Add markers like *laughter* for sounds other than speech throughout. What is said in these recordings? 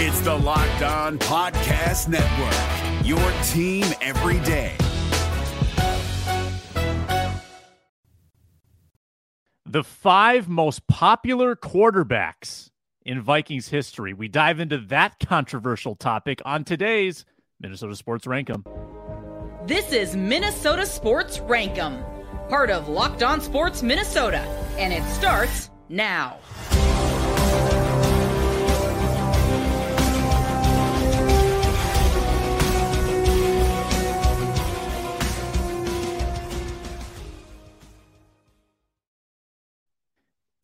It's the Locked On Podcast Network, your team every day. The five most popular quarterbacks in Vikings history. We dive into that controversial topic on today's Minnesota Sports Rank 'Em. This is Minnesota Sports Rank 'Em, part of Locked On Sports Minnesota, and it starts now.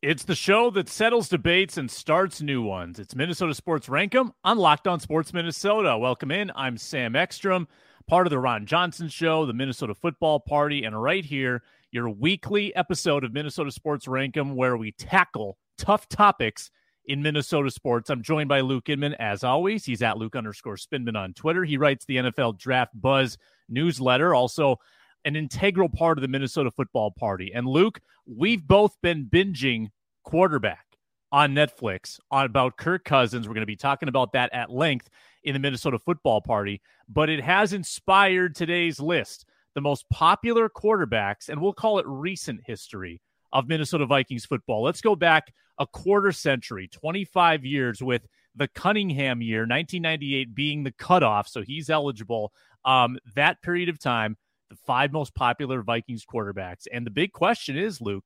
It's the show that settles debates and starts new ones. It's Minnesota Sports Rank 'Em on Locked On Sports Minnesota. Welcome in. I'm Sam Ekstrom, part of the Ron Johnson Show, the Minnesota Football Party, and right here, your weekly episode of Minnesota Sports Rank 'Em, where we tackle tough topics in Minnesota sports. I'm joined by Luke Inman, as always. He's at Luke underscore Spinman on Twitter. He writes the NFL Draft Buzz newsletter. Also, an integral part of the Minnesota Football Party. And Luke, we've both been binging quarterback on Netflix on about Kirk Cousins. We're going to be talking about that at length in the Minnesota Football Party, but it has inspired today's list, the most popular quarterbacks, and we'll call it recent history of Minnesota Vikings football. Let's go back a quarter century, 25 years with the Cunningham year, 1998 being the cutoff, so he's eligible. Um, that period of time, the five most popular Vikings quarterbacks. And the big question is, Luke,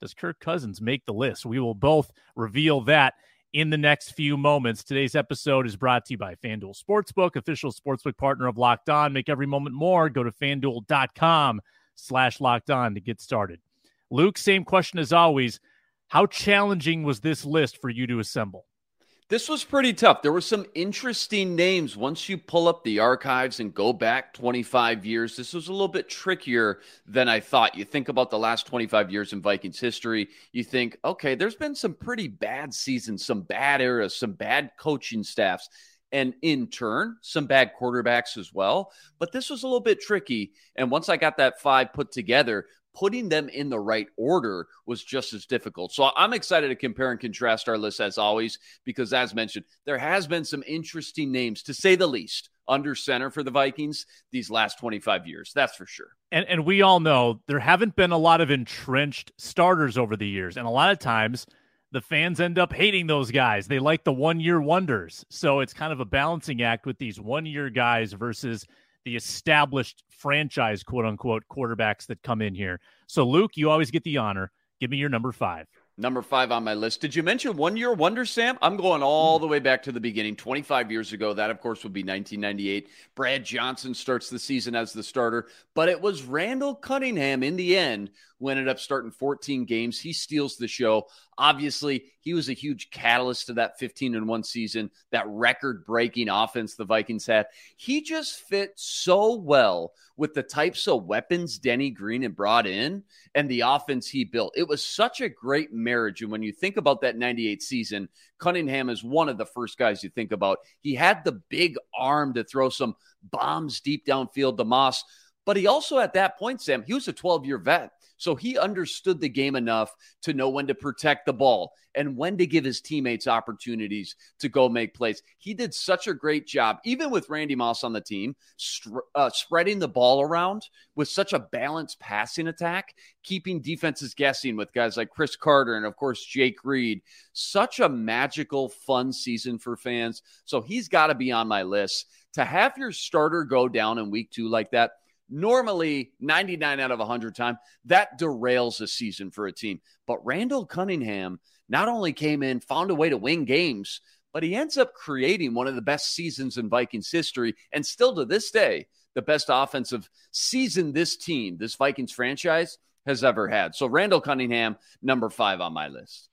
does Kirk Cousins make the list? We will both reveal that in the next few moments. Today's episode is brought to you by FanDuel Sportsbook, official sportsbook partner of Locked On. Make every moment more. Go to fanduel.com slash locked on to get started. Luke, same question as always. How challenging was this list for you to assemble? This was pretty tough. There were some interesting names once you pull up the archives and go back 25 years. This was a little bit trickier than I thought. You think about the last 25 years in Vikings history, you think, okay, there's been some pretty bad seasons, some bad eras, some bad coaching staffs, and in turn, some bad quarterbacks as well. But this was a little bit tricky. And once I got that five put together, putting them in the right order was just as difficult. So I'm excited to compare and contrast our list as always, because as mentioned, there has been some interesting names, to say the least, under center for the Vikings these last 25 years. That's for sure. And and we all know there haven't been a lot of entrenched starters over the years, and a lot of times the fans end up hating those guys. They like the one year wonders. So it's kind of a balancing act with these one year guys versus the established franchise, quote unquote, quarterbacks that come in here. So, Luke, you always get the honor. Give me your number five. Number five on my list. Did you mention one year wonder, Sam? I'm going all the way back to the beginning, 25 years ago. That, of course, would be 1998. Brad Johnson starts the season as the starter, but it was Randall Cunningham in the end who ended up starting 14 games. He steals the show. Obviously, he was a huge catalyst to that 15 and 1 season, that record breaking offense the Vikings had. He just fit so well with the types of weapons Denny Green had brought in and the offense he built. It was such a great marriage. And when you think about that 98 season, Cunningham is one of the first guys you think about. He had the big arm to throw some bombs deep downfield to Moss. But he also, at that point, Sam, he was a 12 year vet. So he understood the game enough to know when to protect the ball and when to give his teammates opportunities to go make plays. He did such a great job, even with Randy Moss on the team, uh, spreading the ball around with such a balanced passing attack, keeping defenses guessing with guys like Cris Carter and, of course, Jake Reed. Such a magical, fun season for fans. So he's got to be on my list. To have your starter go down in week two like that, normally 99 out of 100 time that derails a season for a team. But randall cunningham not only came in found a way to win games but he ends up creating one of the best seasons in vikings history and still to this day the best offensive season this team this vikings franchise has ever had. So randall cunningham number five on my list.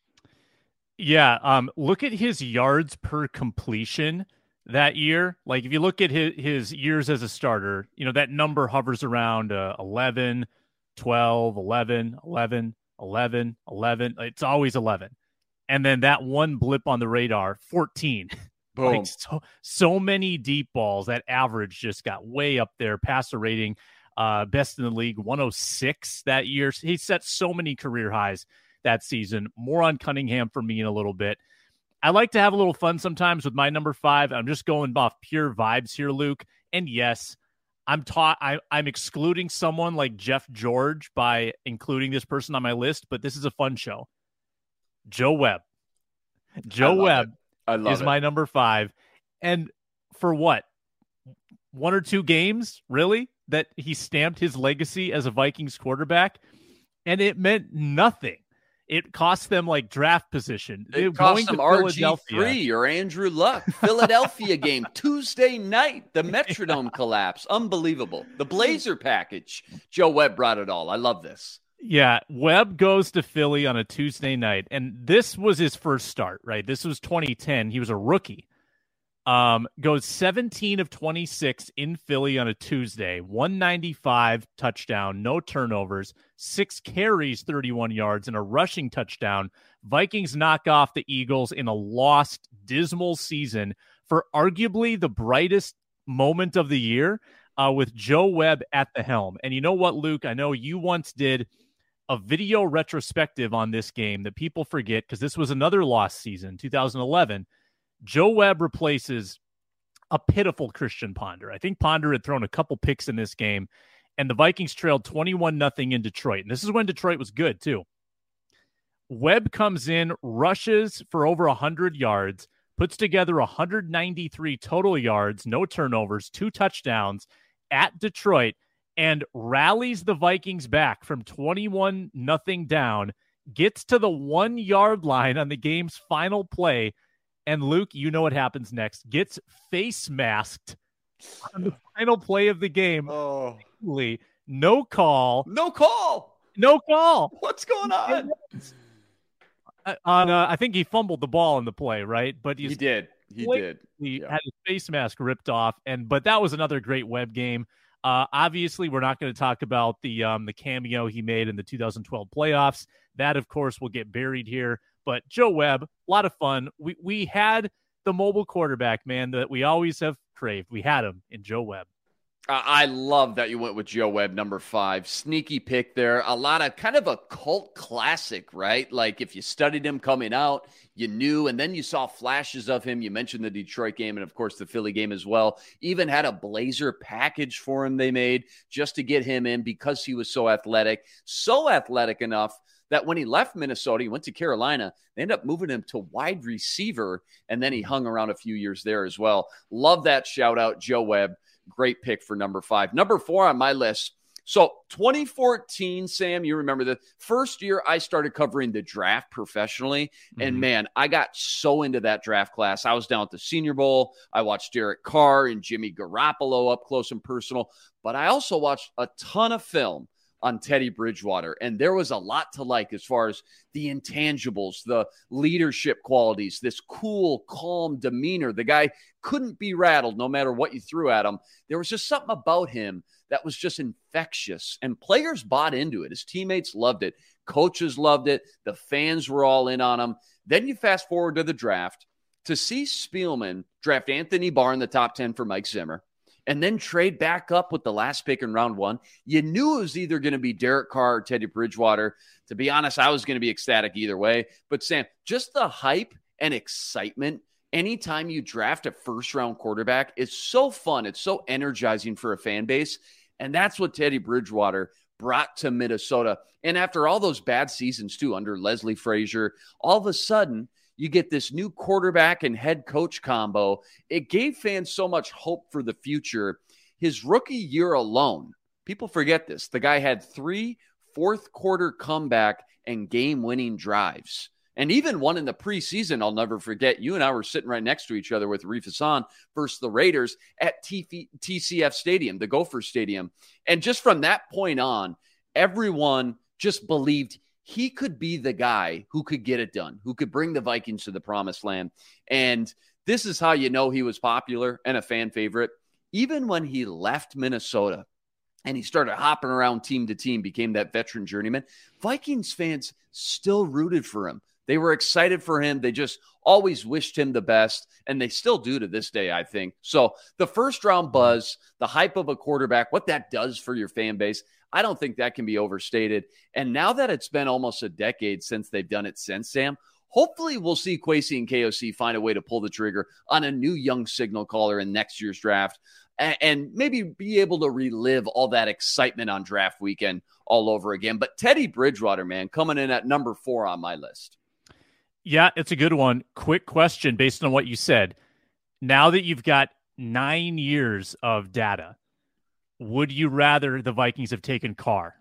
Yeah um look at his yards per completion that year. Like if you look at his, his years as a starter, you know, that number hovers around uh, 11, 12, 11, 11, 11, 11. It's always 11. And then that one blip on the radar, 14. *laughs* Boom. like so, so many deep balls. That average just got way up there. Passer rating, uh, best in the league, 106 that year. He set so many career highs that season. More on Cunningham for me in a little bit. I like to have a little fun sometimes with my number five. I'm just going off pure vibes here, Luke. And yes, I'm taught I, I'm excluding someone like Jeff George by including this person on my list, but this is a fun show. Joe Webb. Joe Webb is it. my number five. And for what? One or two games, really? That he stamped his legacy as a Vikings quarterback. And it meant nothing. It cost them like draft position. It cost them RG three or Andrew Luck. *laughs* Philadelphia game Tuesday night. The Metrodome collapse. Unbelievable. The Blazer package. Joe Webb brought it all. I love this. Yeah, Webb goes to Philly on a Tuesday night, and this was his first start. Right, this was 2010. He was a rookie. Um, goes 17 of 26 in Philly on a Tuesday, 195 touchdown, no turnovers, six carries, 31 yards, and a rushing touchdown. Vikings knock off the Eagles in a lost, dismal season for arguably the brightest moment of the year uh, with Joe Webb at the helm. And you know what, Luke? I know you once did a video retrospective on this game that people forget because this was another lost season, 2011 Joe Webb replaces a pitiful Christian Ponder. I think Ponder had thrown a couple picks in this game, and the Vikings trailed 21 nothing in Detroit. And this is when Detroit was good, too. Webb comes in, rushes for over 100 yards, puts together 193 total yards, no turnovers, two touchdowns at Detroit, and rallies the Vikings back from 21 nothing down, gets to the one yard line on the game's final play and Luke, you know what happens next. Gets face masked on the final play of the game. Oh. No call. No call. No call. What's going on? Uh, on uh, I think he fumbled the ball in the play, right? But he did. He did. He yeah. had his face mask ripped off, and but that was another great Webb game. Uh, obviously, we're not going to talk about the um, the cameo he made in the 2012 playoffs. That, of course, will get buried here. But Joe Webb, a lot of fun. We we had the mobile quarterback, man, that we always have craved. We had him in Joe Webb. I love that you went with Joe Webb, number five. Sneaky pick there. A lot of kind of a cult classic, right? Like if you studied him coming out, you knew, and then you saw flashes of him. You mentioned the Detroit game and, of course, the Philly game as well. Even had a Blazer package for him they made just to get him in because he was so athletic, so athletic enough that when he left Minnesota, he went to Carolina. They ended up moving him to wide receiver, and then he hung around a few years there as well. Love that shout out, Joe Webb. Great pick for number five. Number four on my list. So 2014, Sam, you remember the first year I started covering the draft professionally. Mm-hmm. And man, I got so into that draft class. I was down at the Senior Bowl. I watched Derek Carr and Jimmy Garoppolo up close and personal. But I also watched a ton of film on Teddy Bridgewater. And there was a lot to like as far as the intangibles, the leadership qualities, this cool, calm demeanor. The guy couldn't be rattled no matter what you threw at him. There was just something about him that was just infectious. And players bought into it. His teammates loved it. Coaches loved it. The fans were all in on him. Then you fast forward to the draft to see Spielman draft Anthony Barr in the top 10 for Mike Zimmer and then trade back up with the last pick in round one. You knew it was either going to be Derek Carr or Teddy Bridgewater. To be honest, I was going to be ecstatic either way. But Sam, just the hype and excitement anytime you draft a first round quarterback is so fun. It's so energizing for a fan base. And that's what Teddy Bridgewater brought to Minnesota. And after all those bad seasons, too, under Leslie Frazier, all of a sudden, you get this new quarterback and head coach combo. It gave fans so much hope for the future. His rookie year alone, people forget this. The guy had three fourth quarter comeback and game winning drives. And even one in the preseason, I'll never forget. You and I were sitting right next to each other with Arif Hassan versus the Raiders at TCF Stadium, the Gopher Stadium. And just from that point on, everyone just believed he could be the guy who could get it done, who could bring the Vikings to the promised land. And this is how you know he was popular and a fan favorite. Even when he left Minnesota and he started hopping around team to team, became that veteran journeyman, Vikings fans still rooted for him. They were excited for him. They just always wished him the best, and they still do to this day, I think. So, the first round buzz, the hype of a quarterback, what that does for your fan base, I don't think that can be overstated. And now that it's been almost a decade since they've done it since, Sam, hopefully we'll see Kwesi and KOC find a way to pull the trigger on a new young signal caller in next year's draft and maybe be able to relive all that excitement on draft weekend all over again. But Teddy Bridgewater, man, coming in at number four on my list. Yeah, it's a good one. Quick question based on what you said. Now that you've got nine years of data, would you rather the Vikings have taken Carr?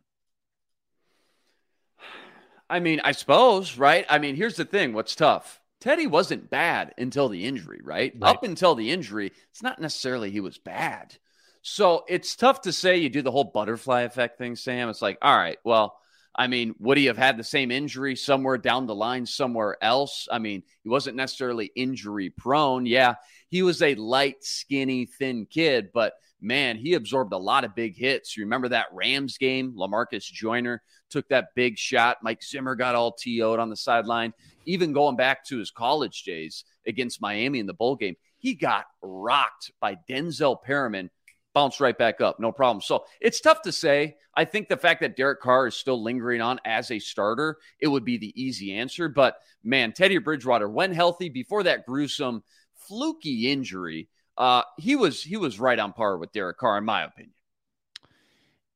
I mean, I suppose, right? I mean, here's the thing what's tough? Teddy wasn't bad until the injury, right? right? Up until the injury, it's not necessarily he was bad. So it's tough to say you do the whole butterfly effect thing, Sam. It's like, all right, well, I mean, would he have had the same injury somewhere down the line somewhere else? I mean, he wasn't necessarily injury prone. Yeah, he was a light, skinny, thin kid, but man, he absorbed a lot of big hits. You remember that Rams game? Lamarcus Joyner took that big shot. Mike Zimmer got all TO'd on the sideline. Even going back to his college days against Miami in the bowl game, he got rocked by Denzel Perryman, bounced right back up, no problem. So it's tough to say. I think the fact that Derek Carr is still lingering on as a starter, it would be the easy answer. But man, Teddy Bridgewater, when healthy, before that gruesome, fluky injury, uh, he was he was right on par with Derek Carr, in my opinion.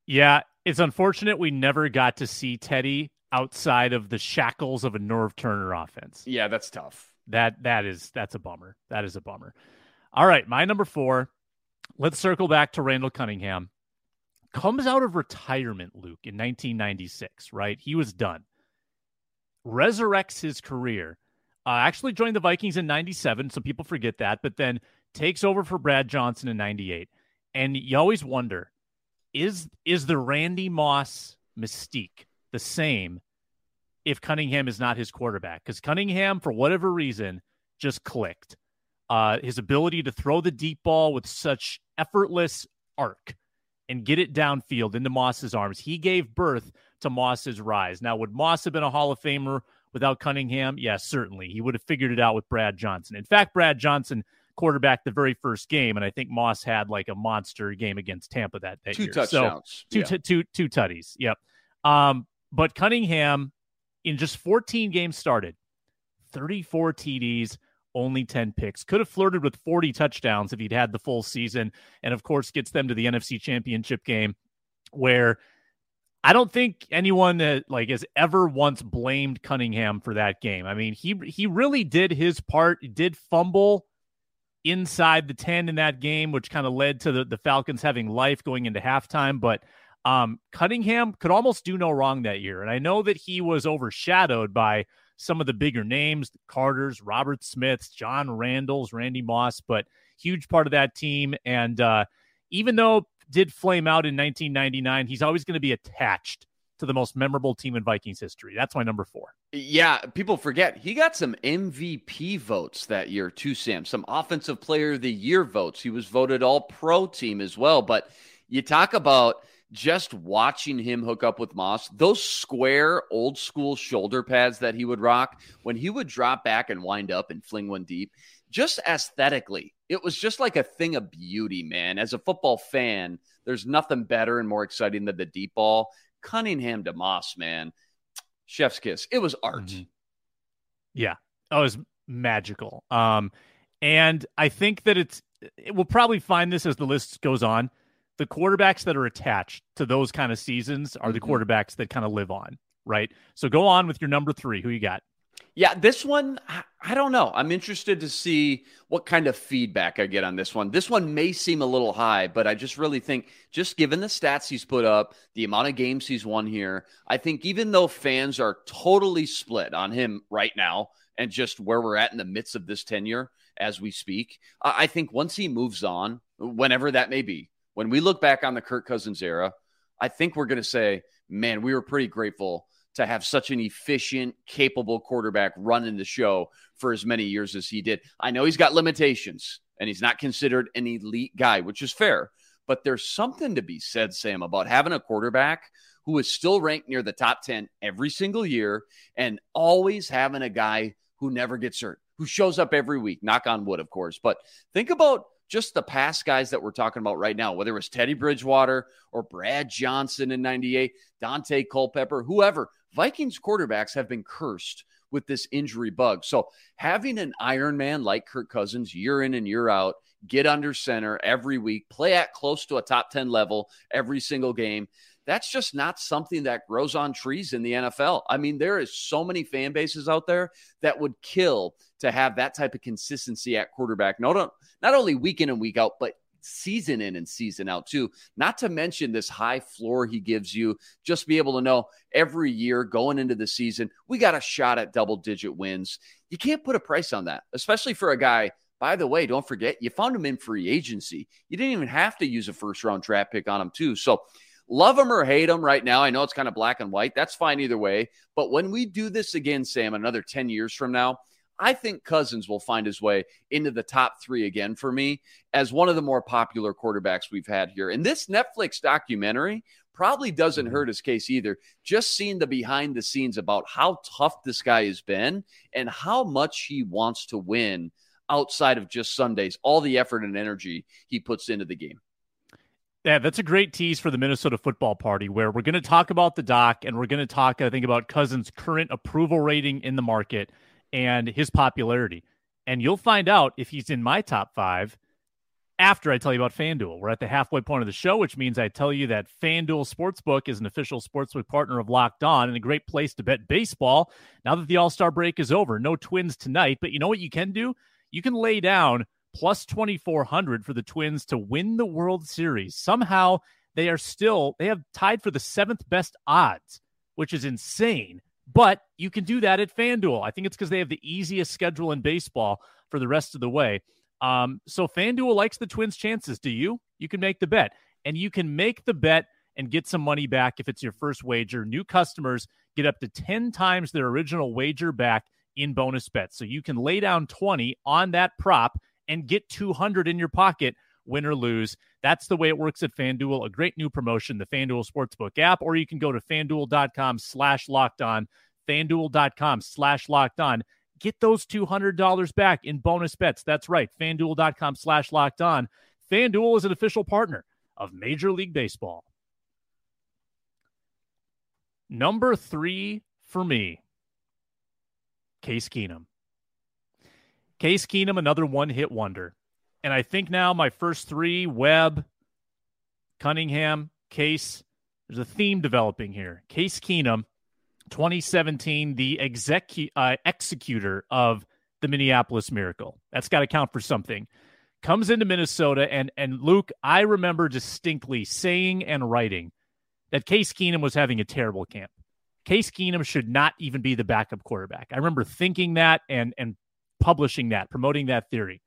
Yeah, it's unfortunate we never got to see Teddy outside of the shackles of a Norv Turner offense. Yeah, that's tough. That that is that's a bummer. That is a bummer. All right, my number four. Let's circle back to Randall Cunningham. Comes out of retirement, Luke, in 1996. Right, he was done. Resurrects his career. Uh, actually joined the Vikings in 97. Some people forget that, but then takes over for Brad Johnson in 98. And you always wonder is is the Randy Moss mystique the same if Cunningham is not his quarterback? Because Cunningham, for whatever reason, just clicked. Uh, his ability to throw the deep ball with such effortless arc and get it downfield into Moss's arms. He gave birth to Moss's rise. Now, would Moss have been a Hall of Famer without Cunningham? Yes, yeah, certainly. He would have figured it out with Brad Johnson. In fact, Brad Johnson quarterback the very first game, and I think Moss had like a monster game against Tampa that, that two year. touchdowns, so, two, yeah. t- two, two tutties. Yep. Um, but Cunningham in just 14 games started, 34 TDs, only 10 picks. Could have flirted with 40 touchdowns if he'd had the full season, and of course gets them to the NFC Championship game, where I don't think anyone that like has ever once blamed Cunningham for that game. I mean, he he really did his part. Did fumble inside the 10 in that game, which kind of led to the, the Falcons having life going into halftime. But um, Cunningham could almost do no wrong that year. And I know that he was overshadowed by some of the bigger names, the Carter's, Robert Smith's, John Randle's, Randy Moss, but huge part of that team. And uh, even though did flame out in 1999, he's always going to be attached to the most memorable team in Vikings history. That's my number four. Yeah, people forget he got some MVP votes that year too, Sam. Some Offensive Player of the Year votes. He was voted All Pro team as well. But you talk about just watching him hook up with Moss, those square old school shoulder pads that he would rock when he would drop back and wind up and fling one deep, just aesthetically, it was just like a thing of beauty, man. As a football fan, there's nothing better and more exciting than the deep ball. Cunningham to Moss, man, chef's kiss. It was art. Mm-hmm. Yeah, it was magical. Um, and I think that it's it will probably find this as the list goes on. The quarterbacks that are attached to those kind of seasons are mm-hmm. the quarterbacks that kind of live on, right? So go on with your number three. Who you got? Yeah, this one, I don't know. I'm interested to see what kind of feedback I get on this one. This one may seem a little high, but I just really think, just given the stats he's put up, the amount of games he's won here, I think even though fans are totally split on him right now and just where we're at in the midst of this tenure as we speak, I think once he moves on, whenever that may be, when we look back on the Kirk Cousins era, I think we're going to say, man, we were pretty grateful to have such an efficient, capable quarterback running the show for as many years as he did. I know he's got limitations and he's not considered an elite guy, which is fair, but there's something to be said, Sam, about having a quarterback who is still ranked near the top 10 every single year and always having a guy who never gets hurt, who shows up every week, knock on wood, of course. But think about just the past guys that we're talking about right now, whether it was Teddy Bridgewater or Brad Johnson in 98, Daunte Culpepper, whoever, Vikings quarterbacks have been cursed with this injury bug. So having an Iron Man like Kirk Cousins year in and year out, get under center every week, play at close to a top 10 level every single game. That's just not something that grows on trees in the NFL. I mean, there is so many fan bases out there that would kill to have that type of consistency at quarterback. Not, not only week in and week out, but season in and season out too. Not to mention this high floor he gives you. Just be able to know every year going into the season, we got a shot at double digit wins. You can't put a price on that, especially for a guy by the way, don't forget, you found him in free agency. You didn't even have to use a first round draft pick on him, too. So, love him or hate him right now. I know it's kind of black and white. That's fine either way. But when we do this again, Sam, another 10 years from now, I think Cousins will find his way into the top three again for me as one of the more popular quarterbacks we've had here. And this Netflix documentary probably doesn't mm-hmm. hurt his case either. Just seeing the behind the scenes about how tough this guy has been and how much he wants to win outside of just Sundays, all the effort and energy he puts into the game. Yeah, that's a great tease for the Minnesota football party where we're going to talk about the doc and we're going to talk, I think, about Cousins' current approval rating in the market and his popularity. And you'll find out if he's in my top five after I tell you about FanDuel. We're at the halfway point of the show, which means I tell you that FanDuel Sportsbook is an official sportsbook partner of Locked On and a great place to bet baseball now that the All Star break is over. No twins tonight, but you know what you can do? you can lay down plus 2400 for the Twins to win the World Series. Somehow they are still they have tied for the seventh best odds, which is insane. But you can do that at FanDuel. I think it's because they have the easiest schedule in baseball for the rest of the way. Um, so FanDuel likes the Twins' chances. Do you? You can make the bet, and you can make the bet and get some money back if it's your first wager. New customers get up to 10 times their original wager back in bonus bets. So you can lay down 20 on that prop and get 200 in your pocket, win or lose. That's the way it works at FanDuel. A great new promotion, the FanDuel Sportsbook app, or you can go to fanduel.com slash locked on, fanduel.com slash locked on. Get those $200 back in bonus bets. That's right, fanduel.com slash locked on. FanDuel is an official partner of Major League Baseball. Number three for me Case Keenum. Case Keenum, another one hit wonder. And I think now my first three Webb, Cunningham, Case, there's a theme developing here. Case Keenum, 2017, the execu- uh, executor of the Minneapolis Miracle. That's got to count for something. Comes into Minnesota, and, and Luke, I remember distinctly saying and writing that Case Keenum was having a terrible camp. Case Keenum should not even be the backup quarterback. I remember thinking that and and publishing that, promoting that theory.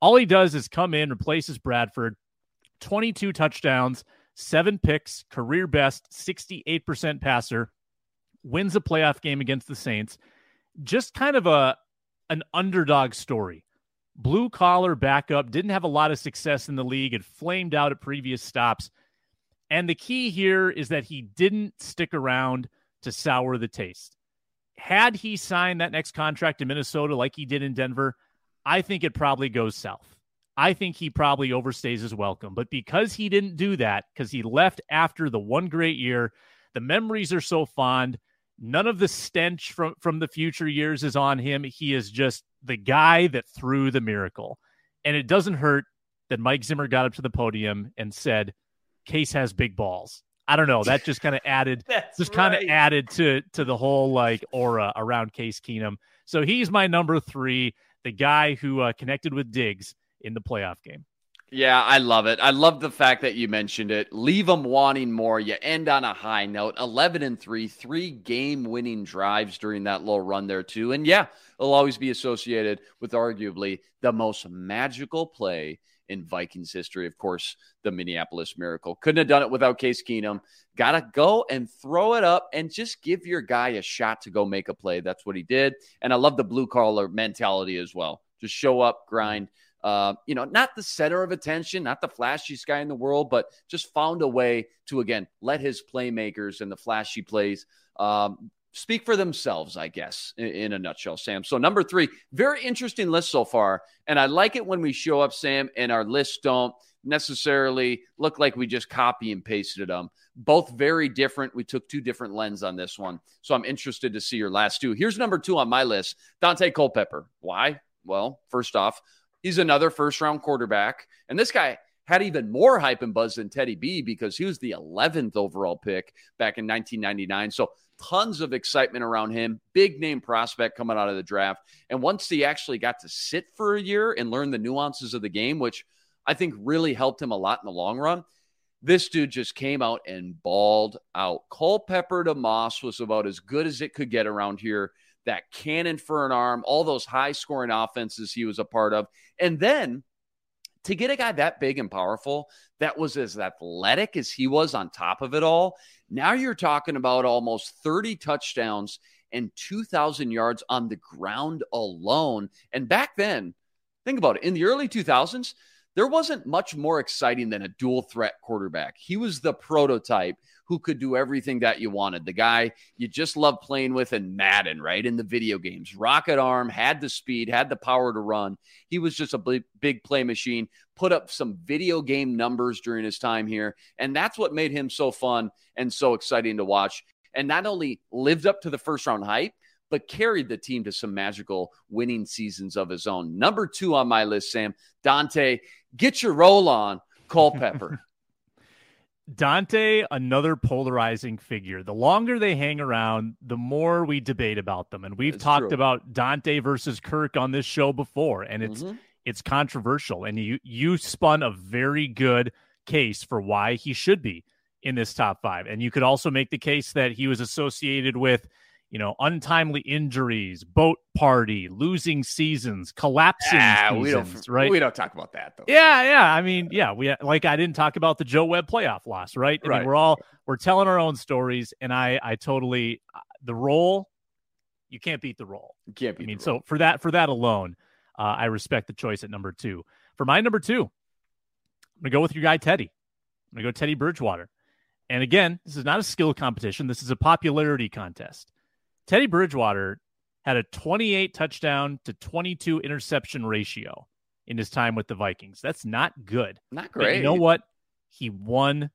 All he does is come in, replaces Bradford, 22 touchdowns, seven picks, career best, 68% passer, wins a playoff game against the Saints. Just kind of a an underdog story. Blue collar backup, didn't have a lot of success in the league, had flamed out at previous stops. And the key here is that he didn't stick around to sour the taste. Had he signed that next contract in Minnesota like he did in Denver, I think it probably goes south. I think he probably overstays his welcome. But because he didn't do that, because he left after the one great year, the memories are so fond. None of the stench from, from the future years is on him. He is just the guy that threw the miracle. And it doesn't hurt that Mike Zimmer got up to the podium and said, Case has big balls. I don't know. That just kind of added, *laughs* just kind of added to to the whole like aura around Case Keenum. So he's my number three, the guy who uh, connected with Diggs in the playoff game. Yeah, I love it. I love the fact that you mentioned it. Leave them wanting more. You end on a high note. 11 and 3, three game winning drives during that little run there, too. And yeah, it'll always be associated with arguably the most magical play in Vikings history. Of course, the Minneapolis Miracle. Couldn't have done it without Case Keenum. Got to go and throw it up and just give your guy a shot to go make a play. That's what he did. And I love the blue collar mentality as well. Just show up, grind. Uh, you know, not the center of attention, not the flashiest guy in the world, but just found a way to, again, let his playmakers and the flashy plays um, speak for themselves, I guess, in, in, a nutshell, Sam. So, number three, very interesting list so far. And I like it when we show up, Sam, and our lists don't necessarily look like we just copy and pasted them. Both very different. We took two different lens on this one. So, I'm interested to see your last two. Here's number two on my list Daunte Culpepper. Why? Well, first off, he's another first round quarterback. And this guy had even more hype and buzz than Teddy B because he was the 11th overall pick back in 1999. So tons of excitement around him. Big name prospect coming out of the draft. And once he actually got to sit for a year and learn the nuances of the game, which I think really helped him a lot in the long run, this dude just came out and balled out. Culpepper to Moss was about as good as it could get around here. That cannon for an arm, all those high scoring offenses he was a part of. And then to get a guy that big and powerful that was as athletic as he was on top of it all, now you're talking about almost 30 touchdowns and 2,000 yards on the ground alone. And back then, think about it in the early 2000s, there wasn't much more exciting than a dual threat quarterback. He was the prototype who could do everything that you wanted. The guy you just love playing with in Madden, right? In the video games. Rocket arm, had the speed, had the power to run. He was just a big play machine, put up some video game numbers during his time here. And that's what made him so fun and so exciting to watch. And not only lived up to the first round hype, but carried the team to some magical winning seasons of his own. Number two on my list, Sam, Daunte, get your roll on, Culpepper. *laughs* Daunte, another polarizing figure. The longer they hang around, the more we debate about them. And we've talked true. about Daunte versus Kirk on this show before, and it's mm-hmm. it's controversial. And you you spun a very good case for why he should be in this top five. And you could also make the case that he was associated with you know, untimely injuries, boat party, losing seasons, collapsing ah, seasons, we don't, right? We don't talk about that though. Yeah, yeah. I mean, yeah, we like I didn't talk about the Joe Webb playoff loss, right? I right. Mean, we're all we're telling our own stories, and I I totally uh, the role. You can't beat the role. You can't beat. I mean, so for that for that alone, uh, I respect the choice at number two. For my number two, I'm gonna go with your guy Teddy. I'm gonna go Teddy Bridgewater. And again, this is not a skill competition. This is a popularity contest. Teddy Bridgewater had a 28 touchdown to 22 interception ratio in his time with the Vikings. That's not good. Not great. But you know what? He won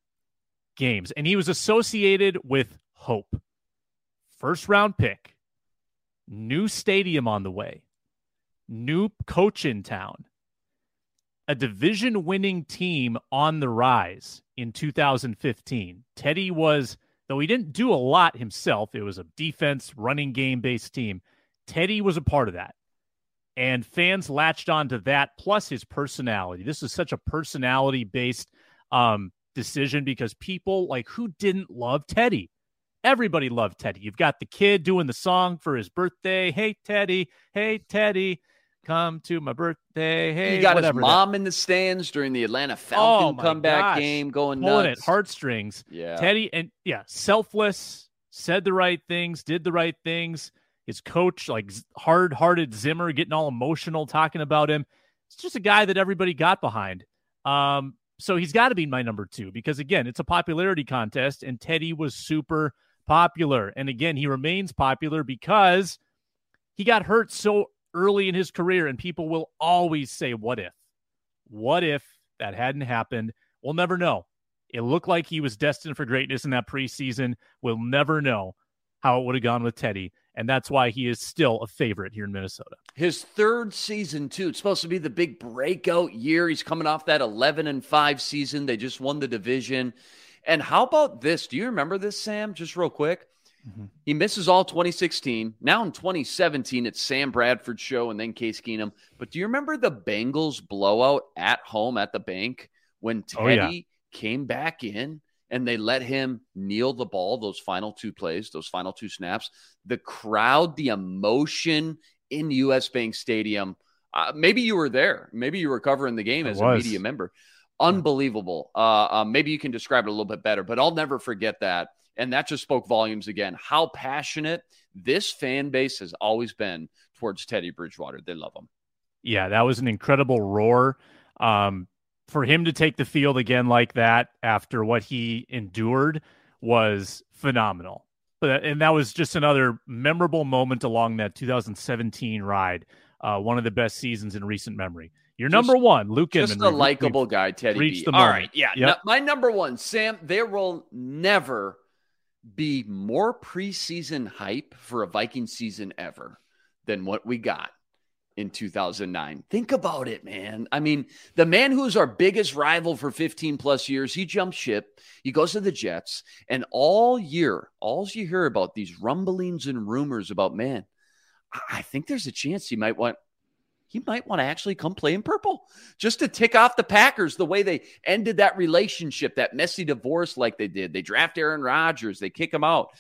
games and he was associated with hope. First round pick, new stadium on the way, new coach in town, a division winning team on the rise in 2015. Teddy was Though he didn't do a lot himself, it was a defense, running game based team. Teddy was a part of that. And fans latched on to that plus his personality. This is such a personality based um, decision because people like who didn't love Teddy? Everybody loved Teddy. You've got the kid doing the song for his birthday. Hey, Teddy. Hey, Teddy come to my birthday. Hey, he got his mom that. in the stands during the Atlanta Falcon oh comeback gosh. game, going Pulling nuts. At heartstrings. Yeah, Teddy and yeah, selfless, said the right things, did the right things. His coach, like hard-hearted Zimmer, getting all emotional talking about him. It's just a guy that everybody got behind. Um, so he's got to be my number two because again, it's a popularity contest, and Teddy was super popular. And again, he remains popular because he got hurt so early in his career, and people will always say, What if? What if that hadn't happened? We'll never know. It looked like he was destined for greatness in that preseason. We'll never know how it would have gone with Teddy. And that's why he is still a favorite here in Minnesota. His third season, too. It's supposed to be the big breakout year. He's coming off that 11 and 5 season. They just won the division. And how about this? Do you remember this, Sam? Just real quick. Mm-hmm. He misses all 2016. Now in 2017, it's Sam Bradford show and then Case Keenum. But do you remember the Bengals blowout at home at the bank when Teddy oh, yeah. came back in and they let him kneel the ball those final two plays, those final two snaps? The crowd, the emotion in US Bank Stadium. Uh, maybe you were there. Maybe you were covering the game as a media member. Unbelievable. Uh, uh, maybe you can describe it a little bit better, but I'll never forget that and that just spoke volumes again. How passionate this fan base has always been towards Teddy Bridgewater. They love him. Yeah, that was an incredible roar. Um, for him to take the field again like that after what he endured was phenomenal. but and that was just another memorable moment along that 2017 ride. Uh, one of the best seasons in recent memory. Your just, number one, Luke Just Inman, a likable guy, Teddy. All right, yeah. Yep. my number one, Sam. There will never be more preseason hype for a Viking season ever than what we got in 2009. Think about it, man. I mean, the man who's our biggest rival for 15 plus years, he jumps ship, he goes to the Jets, and all year, all you hear about these rumblings and rumors about, man, I think there's a chance he might want he might want to actually come play in purple just to tick off the Packers the way they ended that relationship, that messy divorce like they did. They draft Aaron Rodgers, they kick him out.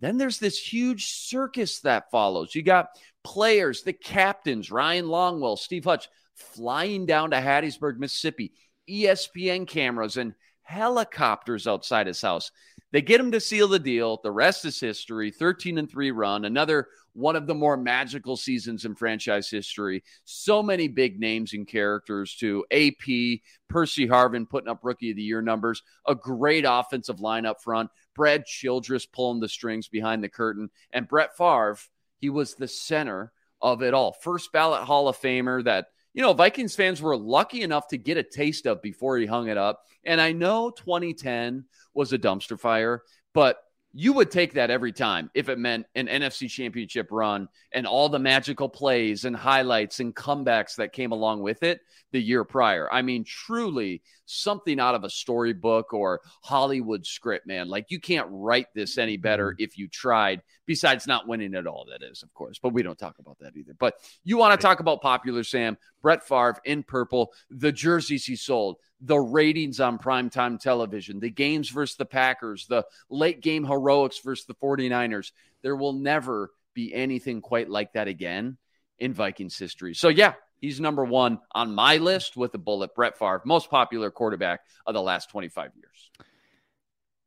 Then there's this huge circus that follows. You got players, the captains, Ryan Longwell, Steve Hutch, flying down to Hattiesburg, Mississippi, ESPN cameras and helicopters outside his house. They get him to seal the deal. The rest is history. 13 and 3 run, another one of the more magical seasons in franchise history. So many big names and characters to AP, Percy Harvin putting up rookie of the year numbers, a great offensive line up front, Brad Childress pulling the strings behind the curtain, and Brett Favre, he was the center of it all. First ballot Hall of Famer that you know, Vikings fans were lucky enough to get a taste of before he hung it up. And I know 2010 was a dumpster fire, but you would take that every time if it meant an NFC championship run and all the magical plays and highlights and comebacks that came along with it the year prior. I mean, truly something out of a storybook or Hollywood script, man. Like you can't write this any better mm-hmm. if you tried, besides not winning at all, that is, of course. But we don't talk about that either. But you want to talk about popular Sam, Brett Favre in purple, the jerseys he sold, the ratings on primetime television, the games versus the Packers, the late game heroics versus the 49ers. There will never be anything quite like that again in Vikings history. So, yeah, he's number one on my list with a bullet. Brett Favre, most popular quarterback of the last 25 years.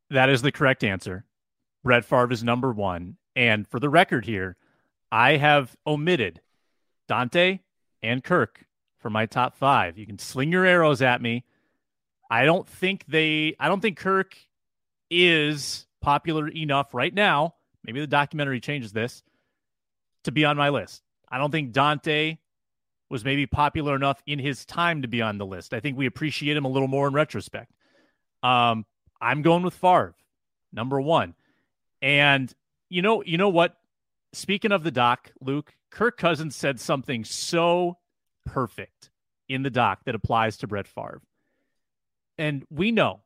That is the correct answer. Brett Favre is number one. And for the record here, I have omitted Daunte and Kirk for my top five. You can sling your arrows at me. I don't think they, I don't think Kirk is popular enough right now. Maybe the documentary changes this to be on my list. I don't think Daunte was maybe popular enough in his time to be on the list. I think we appreciate him a little more in retrospect. Um, I'm going with Favre, number one. And you know, you know what? Speaking of the doc, Luke, Kirk Cousins said something so perfect in the doc that applies to Brett Favre. And we know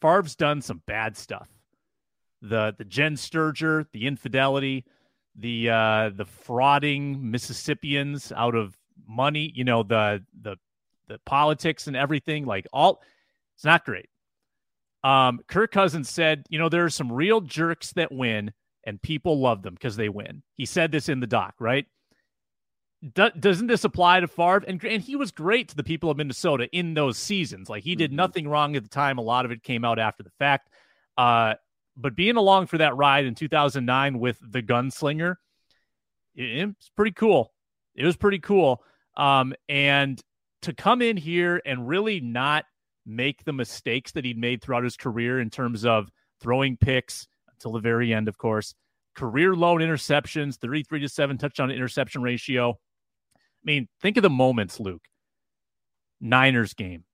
Favre's done some bad stuff. The the Jenn Sterger, the infidelity, the uh the frauding Mississippians out of money, you know, the the the politics and everything, like all it's not great. Um, Kirk Cousins said, you know, there are some real jerks that win and people love them because they win. He said this in the doc, right? Do- doesn't this apply to Favre? And, and he was great to the people of Minnesota in those seasons. Like he did mm-hmm. nothing wrong at the time. A lot of it came out after the fact. Uh, but being along for that ride in 2009 with the gunslinger, it, it's pretty cool. It was pretty cool. Um, and to come in here and really not make the mistakes that he'd made throughout his career in terms of throwing picks until the very end, of course, career low interceptions, 33 to 7 touchdown interception ratio. I mean, think of the moments, Luke. Niners game,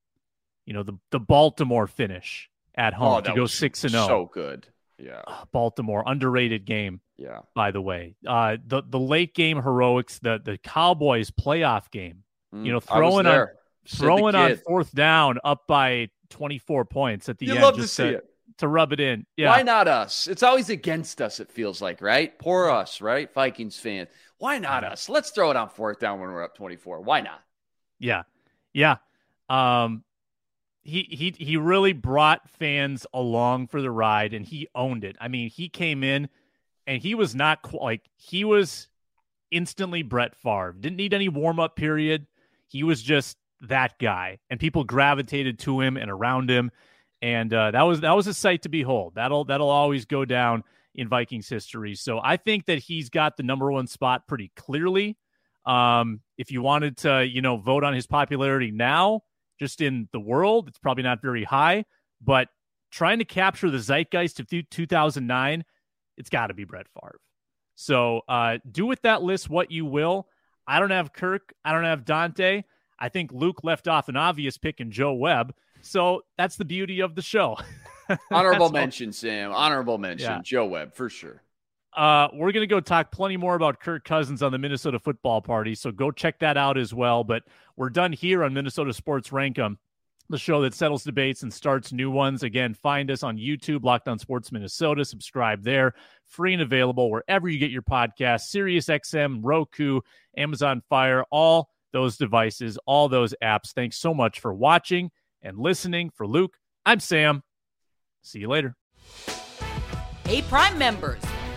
you know, the the Baltimore finish at home oh, to go six and zero. So oh. good, yeah. Uh, Baltimore underrated game. Yeah. By the way, uh, the the late game heroics, the the Cowboys playoff game. Mm, you know, throwing on throwing on fourth down up by twenty four points at the you end. Love to see to, it. To rub it in. Yeah. Why not us? It's always against us. It feels like right. Poor us, right? Vikings fans. Why not us? Let's throw it on fourth down when we're up 24. Why not? Yeah. Yeah. Um, he he he really brought fans along for the ride and he owned it. I mean, he came in and he was not qu- like he was instantly Brett Favre. Didn't need any warm up period. He was just that guy, and people gravitated to him and around him, and uh, that was that was a sight to behold. That'll that'll always go down in Vikings history. So I think that he's got the number one spot pretty clearly. Um, if you wanted to, you know, vote on his popularity now, just in the world, it's probably not very high. But trying to capture the zeitgeist of 2009, it's got to be Brett Favre. So uh, do with that list what you will. I don't have Kirk. I don't have Daunte. I think Luke left off an obvious pick in Joe Webb. So that's the beauty of the show. *laughs* Honorable mention, Sam. Honorable mention, yeah. Joe Webb for sure. Uh, we're going to go talk plenty more about Kirk Cousins on the Minnesota football party. So go check that out as well. But we're done here on Minnesota Sports Rank 'Em, the show that settles debates and starts new ones. Again, find us on YouTube, Locked On Sports Minnesota. Subscribe there, free and available wherever you get your podcast, Sirius XM, Roku, Amazon Fire, all those devices, all those apps. Thanks so much for watching and listening. For Luke, I'm Sam. See you later. Hey, Prime members,